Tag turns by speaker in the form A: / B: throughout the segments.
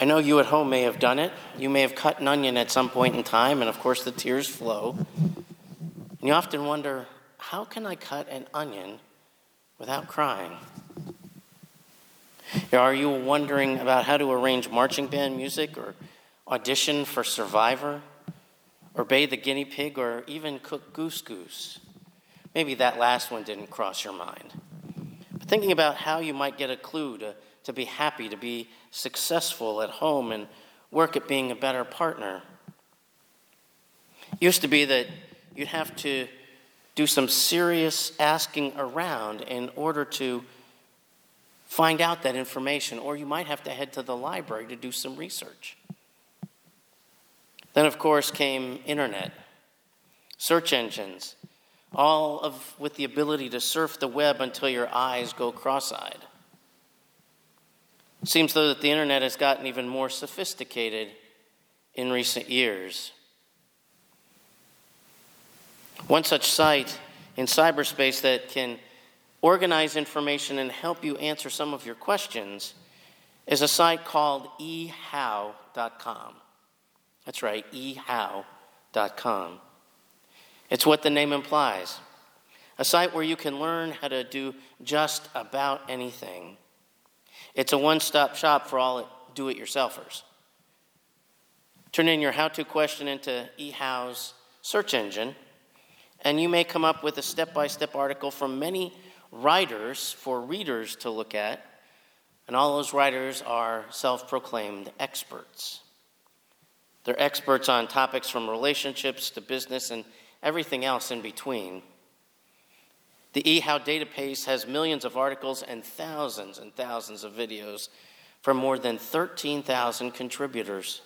A: I know you at home may have done it. You may have cut an onion at some point in time, and of course the tears flow. And you often wonder, how can I cut an onion without crying? Are you wondering about how to arrange marching band music or audition for Survivor or bathe the guinea pig or even cook goose goose? Maybe that last one didn't cross your mind. But thinking about how you might get a clue to, to be happy, to be successful at home, and work at being a better partner. It used to be that you'd have to do some serious asking around in order to find out that information, or you might have to head to the library to do some research. Then, of course, came internet, search engines, all of with the ability to surf the web until your eyes go cross-eyed. It seems though that the internet has gotten even more sophisticated in recent years. One such site in cyberspace that can organize information and help you answer some of your questions is a site called ehow.com. That's right, ehow.com. It's what the name implies a site where you can learn how to do just about anything. It's a one stop shop for all do it yourselfers. Turn in your how to question into eHow's search engine, and you may come up with a step by step article from many writers for readers to look at. And all those writers are self proclaimed experts. They're experts on topics from relationships to business and everything else in between. The eHow database has millions of articles and thousands and thousands of videos from more than 13,000 contributors.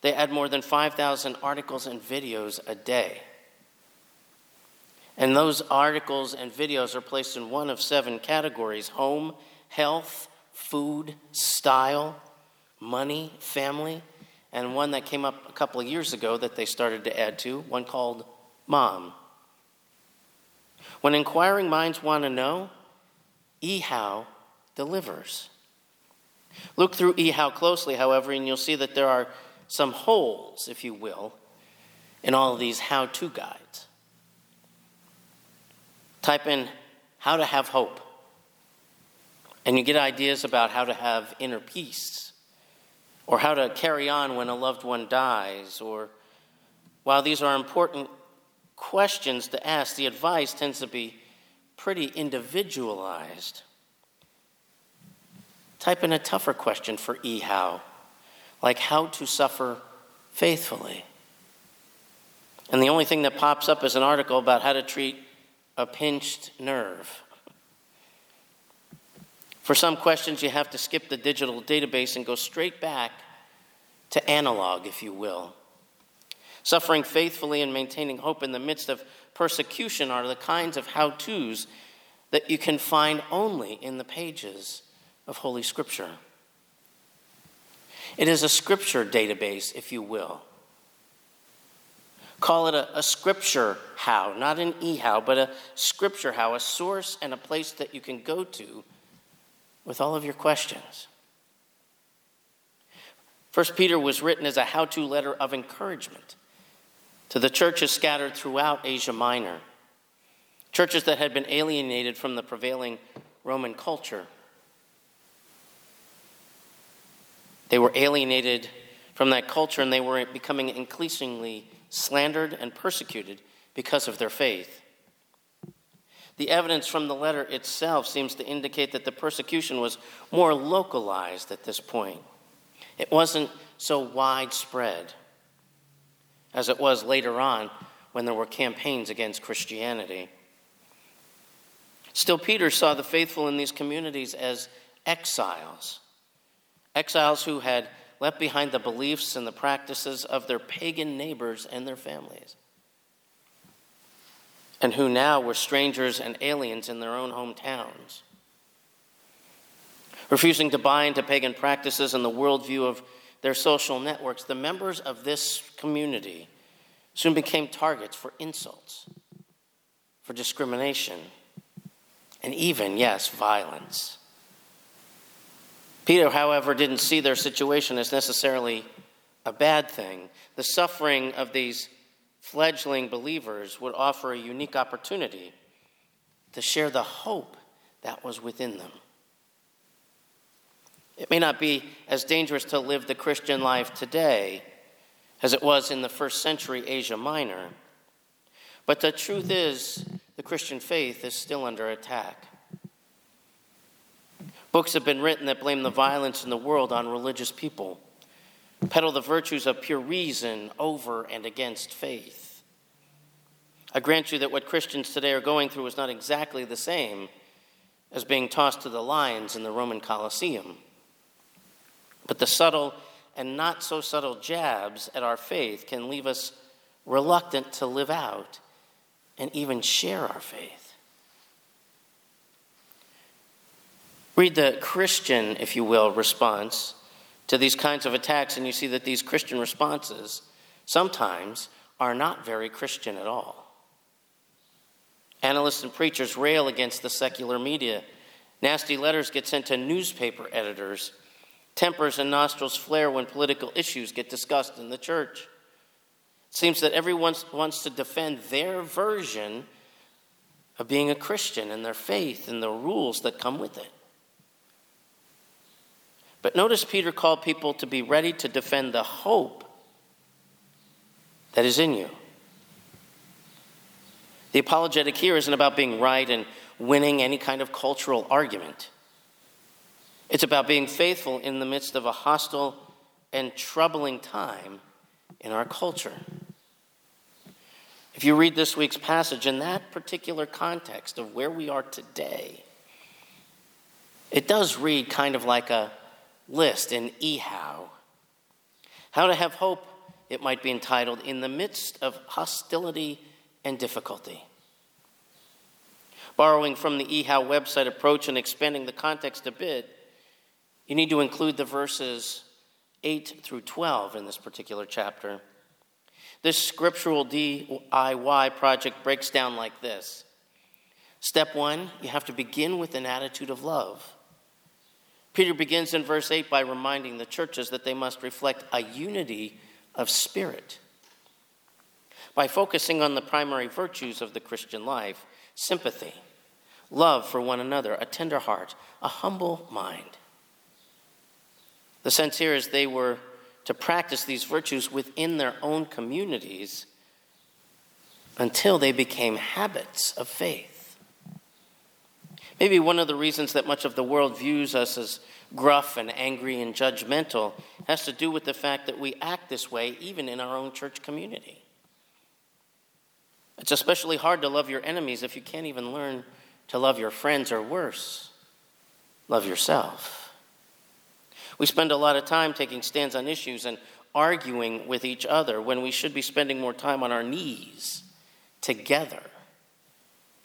A: They add more than 5,000 articles and videos a day. And those articles and videos are placed in one of seven categories home, health, food, style, money, family, and one that came up a couple of years ago that they started to add to, one called Mom. When inquiring minds want to know, eHow delivers. Look through eHow closely, however, and you'll see that there are some holes, if you will, in all of these how to guides. Type in how to have hope, and you get ideas about how to have inner peace or how to carry on when a loved one dies, or while these are important questions to ask, the advice tends to be pretty individualized. Type in a tougher question for eHow, like how to suffer faithfully. And the only thing that pops up is an article about how to treat a pinched nerve. For some questions, you have to skip the digital database and go straight back to analog, if you will. Suffering faithfully and maintaining hope in the midst of persecution are the kinds of how to's that you can find only in the pages of Holy Scripture. It is a scripture database, if you will. Call it a, a, scripture how, not an e how, but a scripture how, a source and a place that you can go to with all of your questions. First Peter was written as a how-to letter of encouragement to the churches scattered throughout Asia Minor, churches that had been alienated from the prevailing Roman culture. They were alienated from that culture and they were becoming increasingly slandered and persecuted because of their faith. The evidence from the letter itself seems to indicate that the persecution was more localized at this point. It wasn't so widespread as it was later on when there were campaigns against Christianity. Still, Peter saw the faithful in these communities as exiles, exiles who had left behind the beliefs and the practices of their pagan neighbors and their families and who now were strangers and aliens in their own hometowns. Refusing to buy into pagan practices and the worldview of their social networks, the members of this community soon became targets for insults, for discrimination, and even, yes, violence. Peter, however, didn't see their situation as necessarily a bad thing. The suffering of these fledgling believers would offer a unique opportunity to share the hope that was within them. It may not be as dangerous to live the Christian life today as it was in the first century Asia Minor, but the truth is, the Christian faith is still under attack. Books have been written that blame the violence in the world on religious people, peddle the virtues of pure reason over and against faith. I grant you that what Christians today are going through is not exactly the same as being tossed to the lions in the Roman Colosseum. But the subtle and not so subtle jabs at our faith can leave us reluctant to live out and even share our faith. Read the Christian, if you will, response to these kinds of attacks, and you see that these Christian responses sometimes are not very Christian at all. Analysts and preachers rail against the secular media. Nasty letters get sent to newspaper editors. Tempers and nostrils flare when political issues get discussed in the church. It seems that everyone wants to defend their version of being a Christian and their faith and the rules that come with it. But notice Peter called people to be ready to defend the hope that is in you. The apologetic here isn't about being right and winning any kind of cultural argument. It's about being faithful in the midst of a hostile and troubling time in our culture. If you read this week's passage in that particular context of where we are today, it does read kind of like a list in EHOW. How to have hope, it might be entitled, in the midst of hostility and difficulty. Borrowing from the EHOW website approach and expanding the context a bit, you need to include the verses 8 through 12 in this particular chapter. This scriptural DIY project breaks down like this Step one, you have to begin with an attitude of love. Peter begins in verse 8 by reminding the churches that they must reflect a unity of spirit. By focusing on the primary virtues of the Christian life sympathy, love for one another, a tender heart, a humble mind. The sense here is they were to practice these virtues within their own communities until they became habits of faith. Maybe one of the reasons that much of the world views us as gruff and angry and judgmental has to do with the fact that we act this way even in our own church community. It's especially hard to love your enemies if you can't even learn to love your friends or worse, love yourself. We spend a lot of time taking stands on issues and arguing with each other when we should be spending more time on our knees together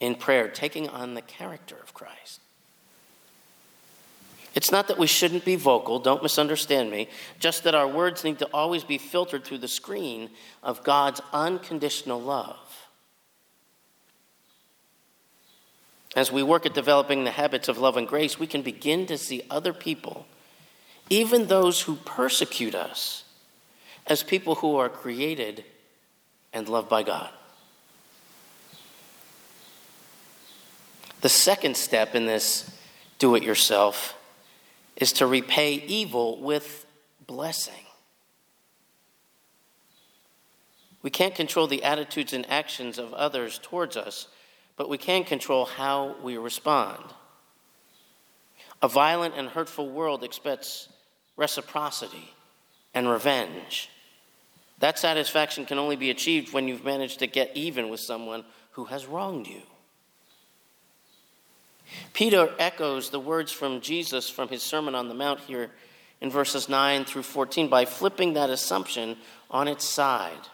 A: in prayer, taking on the character of Christ. It's not that we shouldn't be vocal, don't misunderstand me, just that our words need to always be filtered through the screen of God's unconditional love. As we work at developing the habits of love and grace, we can begin to see other people even those who persecute us, as people who are created and loved by God. The second step in this do it yourself is to repay evil with blessing. We can't control the attitudes and actions of others towards us, but we can control how we respond. A violent and hurtful world expects reciprocity, and revenge. That satisfaction can only be achieved when you've managed to get even with someone who has wronged you. Peter echoes the words from Jesus from his Sermon on the Mount here in verses 9 through 14 by flipping that assumption on its side.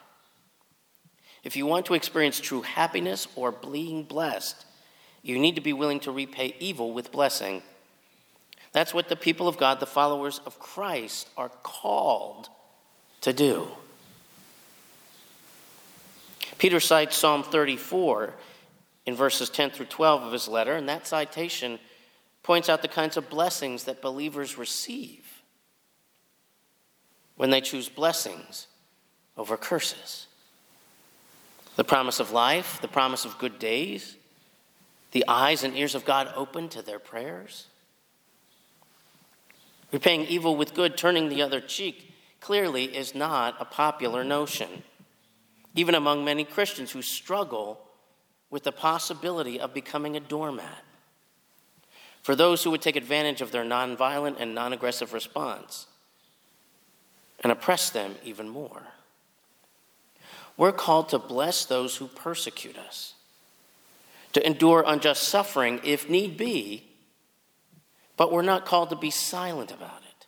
A: If you want to experience true happiness or being blessed, you need to be willing to repay evil with blessing. That's what the people of God, the followers of Christ, are called to do. Peter cites Psalm 34 in verses 10 through 12 of his letter, and that citation points out the kinds of blessings that believers receive when they choose blessings over curses. The promise of life, the promise of good days, the eyes and ears of God open to their prayers. Repaying evil with good, turning the other cheek, clearly is not a popular notion, even among many Christians who struggle with the possibility of becoming a doormat for those who would take advantage of their nonviolent and non aggressive response and oppress them even more. We're called to bless those who persecute us, to endure unjust suffering if need be, but we're not called to be silent about it.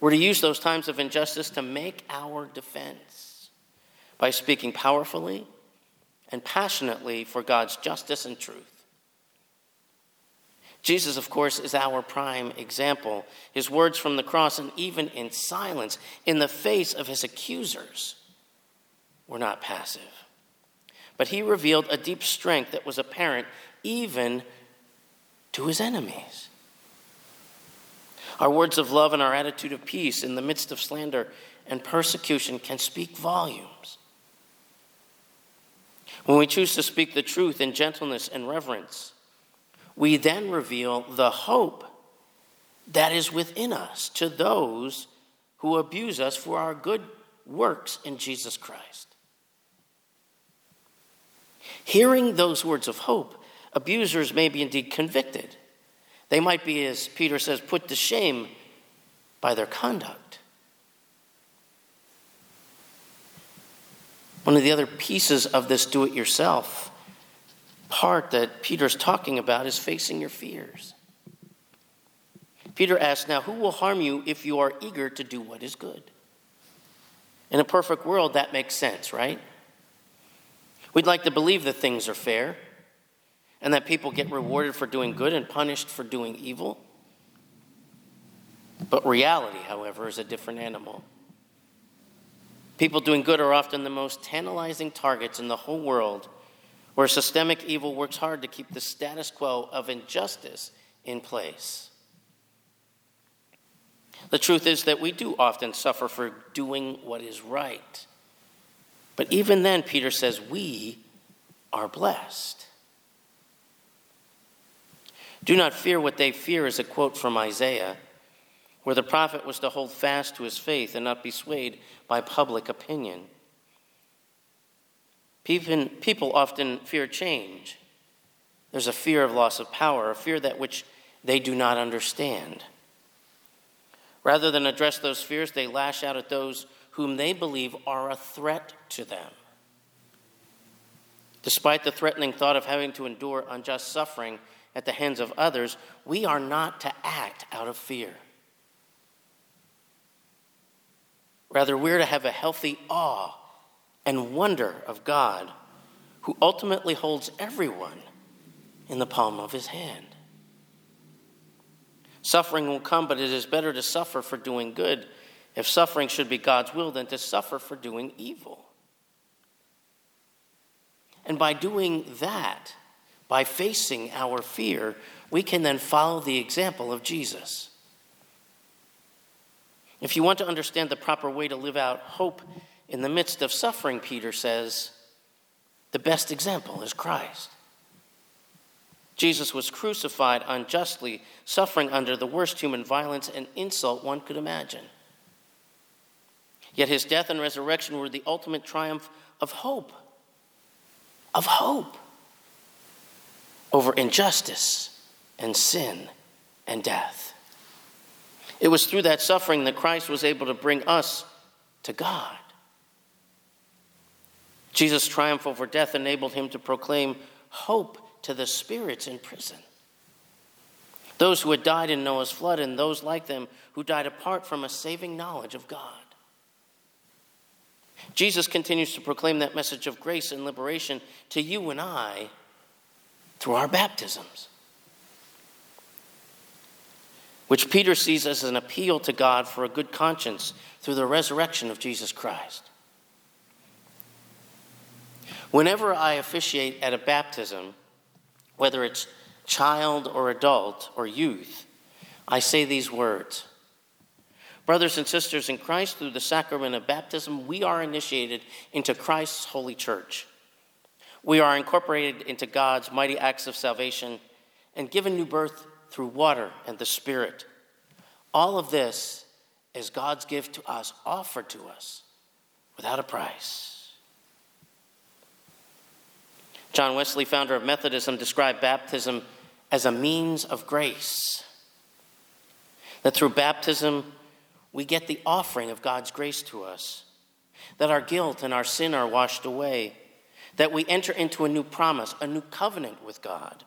A: We're to use those times of injustice to make our defense by speaking powerfully and passionately for God's justice and truth. Jesus, of course, is our prime example. His words from the cross, and even in silence, in the face of his accusers, were not passive. But he revealed a deep strength that was apparent even to his enemies. Our words of love and our attitude of peace in the midst of slander and persecution can speak volumes. When we choose to speak the truth in gentleness and reverence, we then reveal the hope that is within us to those who abuse us for our good works in Jesus Christ. Hearing those words of hope, abusers may be indeed convicted. They might be, as Peter says, put to shame by their conduct. One of the other pieces of this do it yourself part that Peter's talking about is facing your fears. Peter asks, Now, who will harm you if you are eager to do what is good? In a perfect world, that makes sense, right? We'd like to believe that things are fair and that people get rewarded for doing good and punished for doing evil. But reality, however, is a different animal. People doing good are often the most tantalizing targets in the whole world, where systemic evil works hard to keep the status quo of injustice in place. The truth is that we do often suffer for doing what is right. But even then, Peter says, we are blessed. Do not fear what they fear is a quote from Isaiah, where the prophet was to hold fast to his faith and not be swayed by public opinion. People often fear change. There's a fear of loss of power, a fear that which they do not understand. Rather than address those fears, they lash out at those whom they believe are a threat to them. Despite the threatening thought of having to endure unjust suffering at the hands of others, we are not to act out of fear. Rather, we're to have a healthy awe and wonder of God, who ultimately holds everyone in the palm of his hand. Suffering will come, but it is better to suffer for doing good if suffering should be God's will, than to suffer for doing evil. And by doing that, by facing our fear, we can then follow the example of Jesus. If you want to understand the proper way to live out hope in the midst of suffering, Peter says, the best example is Christ. Jesus was crucified unjustly, suffering under the worst human violence and insult one could imagine. Yet his death and resurrection were the ultimate triumph of hope, of hope over injustice and sin and death. It was through that suffering that Christ was able to bring us to God. Jesus' triumph over death enabled him to proclaim hope to the spirits in prison. Those who had died in Noah's flood and those like them who died apart from a saving knowledge of God. Jesus continues to proclaim that message of grace and liberation to you and I through our baptisms, which Peter sees as an appeal to God for a good conscience through the resurrection of Jesus Christ. Whenever I officiate at a baptism, whether it's child or adult or youth, I say these words. Brothers and sisters in Christ, through the sacrament of baptism, we are initiated into Christ's holy church. We are incorporated into God's mighty acts of salvation and given new birth through water and the Spirit. All of this is God's gift to us, offered to us without a price. John Wesley, founder of Methodism, described baptism as a means of grace. That through baptism, we get the offering of God's grace to us, that our guilt and our sin are washed away, that we enter into a new promise, a new covenant with God,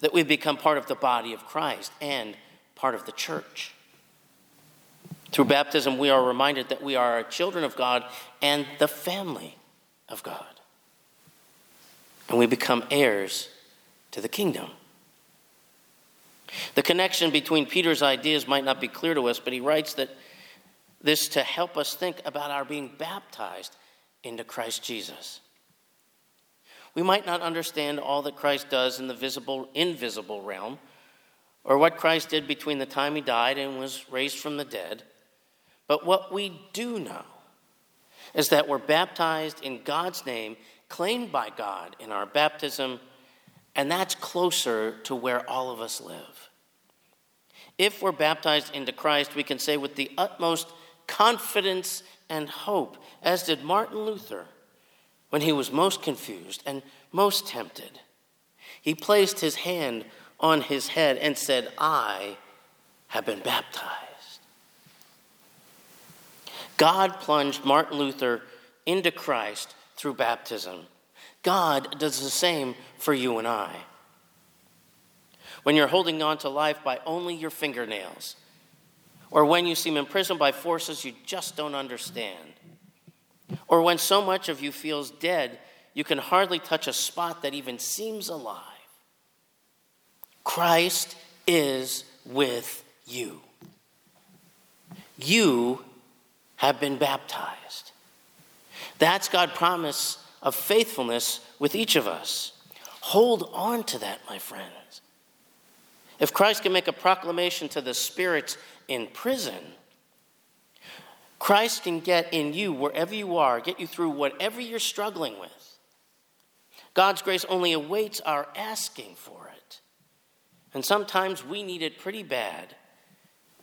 A: that we become part of the body of Christ and part of the church. Through baptism, we are reminded that we are children of God and the family of God. And we become heirs to the kingdom. The connection between Peter's ideas might not be clear to us, but he writes that this to help us think about our being baptized into Christ Jesus. We might not understand all that Christ does in the visible, invisible realm, or what Christ did between the time he died and was raised from the dead. But what we do know is that we're baptized in God's name, claimed by God in our baptism, and that's closer to where all of us live. If we're baptized into Christ, we can say with the utmost confidence and hope, as did Martin Luther when he was most confused and most tempted. He placed his hand on his head and said, I have been baptized. God plunged Martin Luther into Christ through baptism. God does the same for you and I. When you're holding on to life by only your fingernails, or when you seem imprisoned by forces you just don't understand or when so much of you feels dead, you can hardly touch a spot that even seems alive. Christ is with you. You have been baptized. That's God's promise of faithfulness with each of us. Hold on to that, my friends. If Christ can make a proclamation to the spirits in prison, Christ can get in you wherever you are, get you through whatever you're struggling with. God's grace only awaits our asking for it. And sometimes we need it pretty bad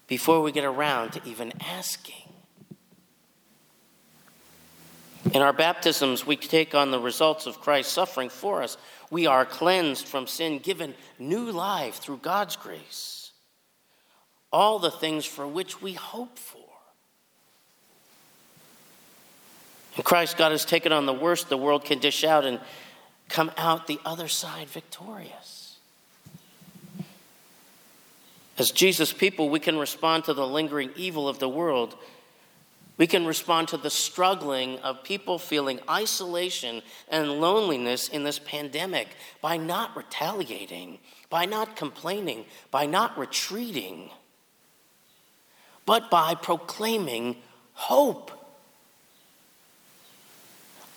A: before we get around to even asking. In our baptisms, we take on the results of Christ's suffering for us. We are cleansed from sin, given new life through God's grace. All the things for which we hope for. In Christ, God has taken on the worst the world can dish out and come out the other side victorious. As Jesus' people, we can respond to the lingering evil of the world. We can respond to the struggling of people feeling isolation and loneliness in this pandemic by not retaliating, by not complaining, by not retreating, but by proclaiming hope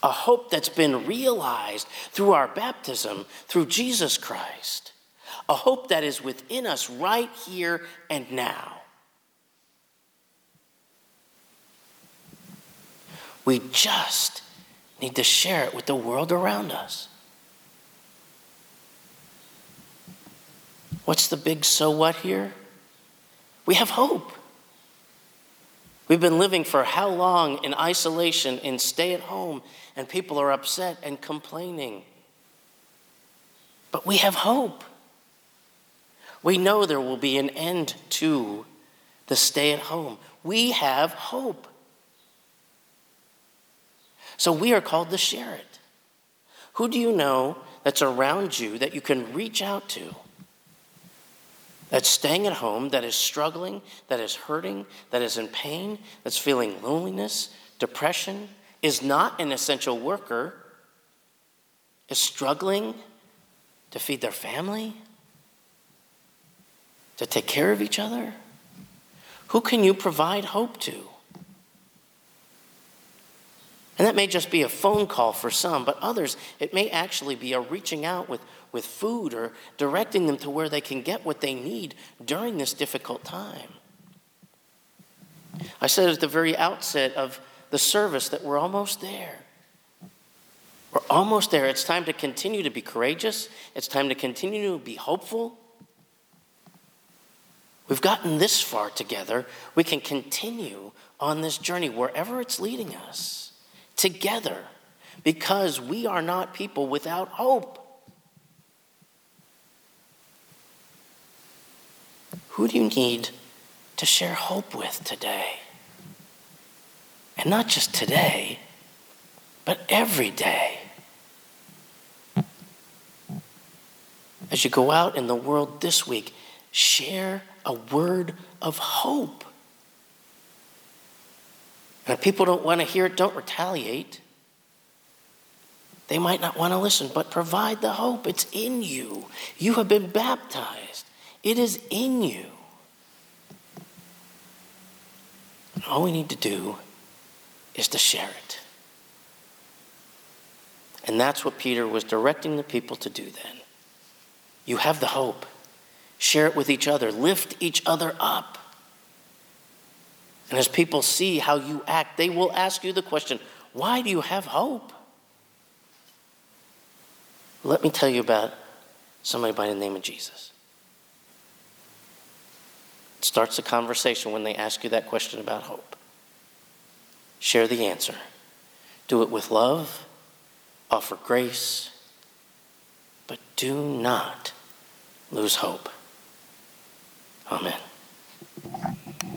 A: a hope that's been realized through our baptism, through Jesus Christ, a hope that is within us right here and now. We just need to share it with the world around us. What's the big so what here? We have hope. We've been living for how long in isolation, in stay at home, and people are upset and complaining. But we have hope. We know there will be an end to the stay at home. We have hope. So we are called to share it. Who do you know that's around you that you can reach out to? That's staying at home, that is struggling, that is hurting, that is in pain, that's feeling loneliness, depression, is not an essential worker, is struggling to feed their family, to take care of each other? Who can you provide hope to? And that may just be a phone call for some, but others, it may actually be a reaching out with, with food or directing them to where they can get what they need during this difficult time. I said at the very outset of the service that we're almost there. We're almost there. It's time to continue to be courageous, it's time to continue to be hopeful. We've gotten this far together. We can continue on this journey wherever it's leading us together because we are not people without hope. Who do you need to share hope with today? And not just today, but every day. As you go out in the world this week, share a word of hope. And if people don't want to hear it, don't retaliate. They might not want to listen, but provide the hope. It's in you. You have been baptized, it is in you. all we need to do is to share it. And that's what Peter was directing the people to do then. You have the hope. Share it with each other, lift each other up. And as people see how you act, they will ask you the question why do you have hope? Let me tell you about somebody by the name of Jesus. Starts a conversation when they ask you that question about hope. Share the answer. Do it with love, offer grace, but do not lose hope. Amen.